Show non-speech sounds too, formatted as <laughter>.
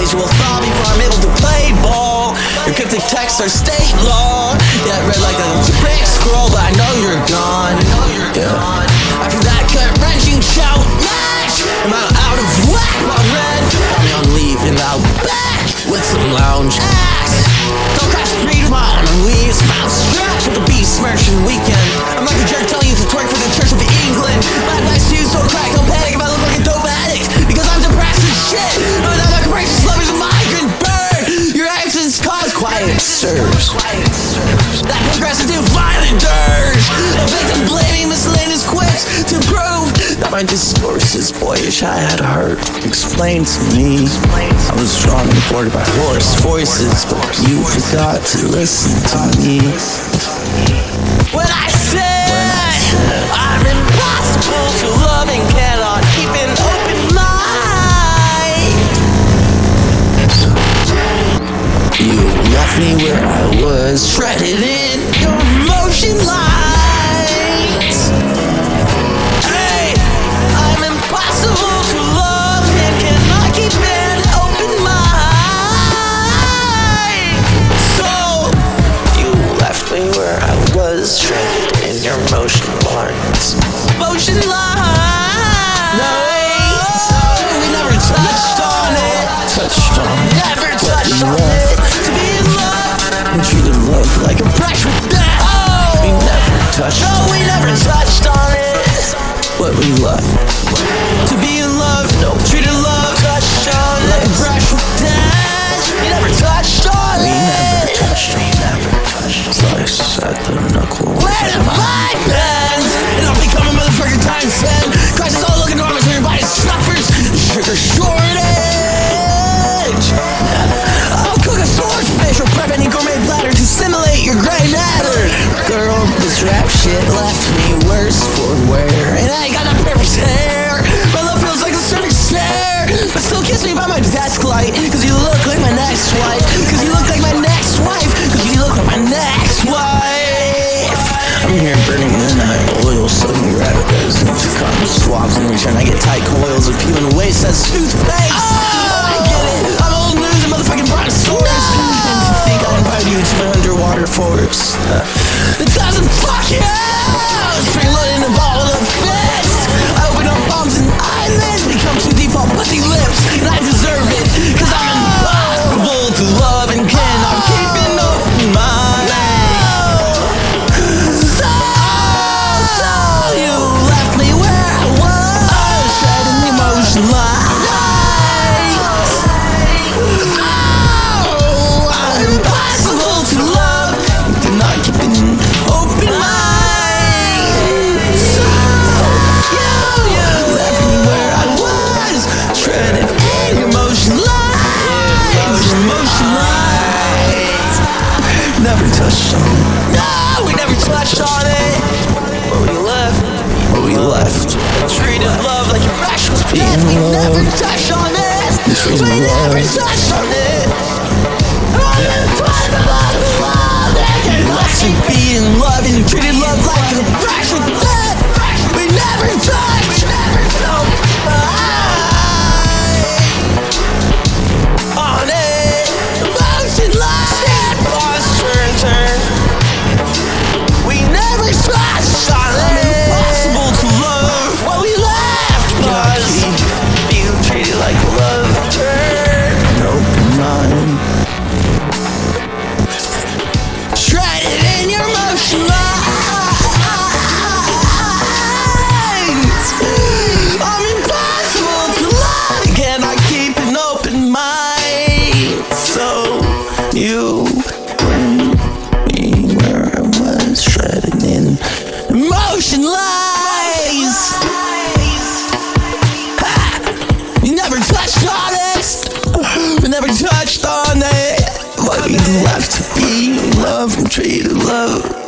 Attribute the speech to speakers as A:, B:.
A: stage will fall before I'm able to play ball. Your cryptic texts are state law. Yeah, read like a brick scroll, but I know you're gone. Yeah. After that gut wrenching That progressive violent dirge of victims blaming miscellaneous quakes to prove that my discourse's boyish I had heard. Explain to me, I was drawn and boarded by hoarse voices, but you forgot to listen to me. ocean love. shit left me worse for wear. And I ain't got that perfect hair. My love feels like a certain snare. But still kiss me by my desk light. Cause you look like my next wife. Cause you look like my next wife. Cause you look like my next wife. I'm here burning midnight oil, soaking into Cotton swabs in return. I get tight coils of human waste as toothpaste. No, we never touched on it. But we left. But we left. Treated love like a precious pet. We never touched on this. We never touched. Redemption lies. <laughs> You never touched on it. You never touched on it. What we left to be, love, and treated love.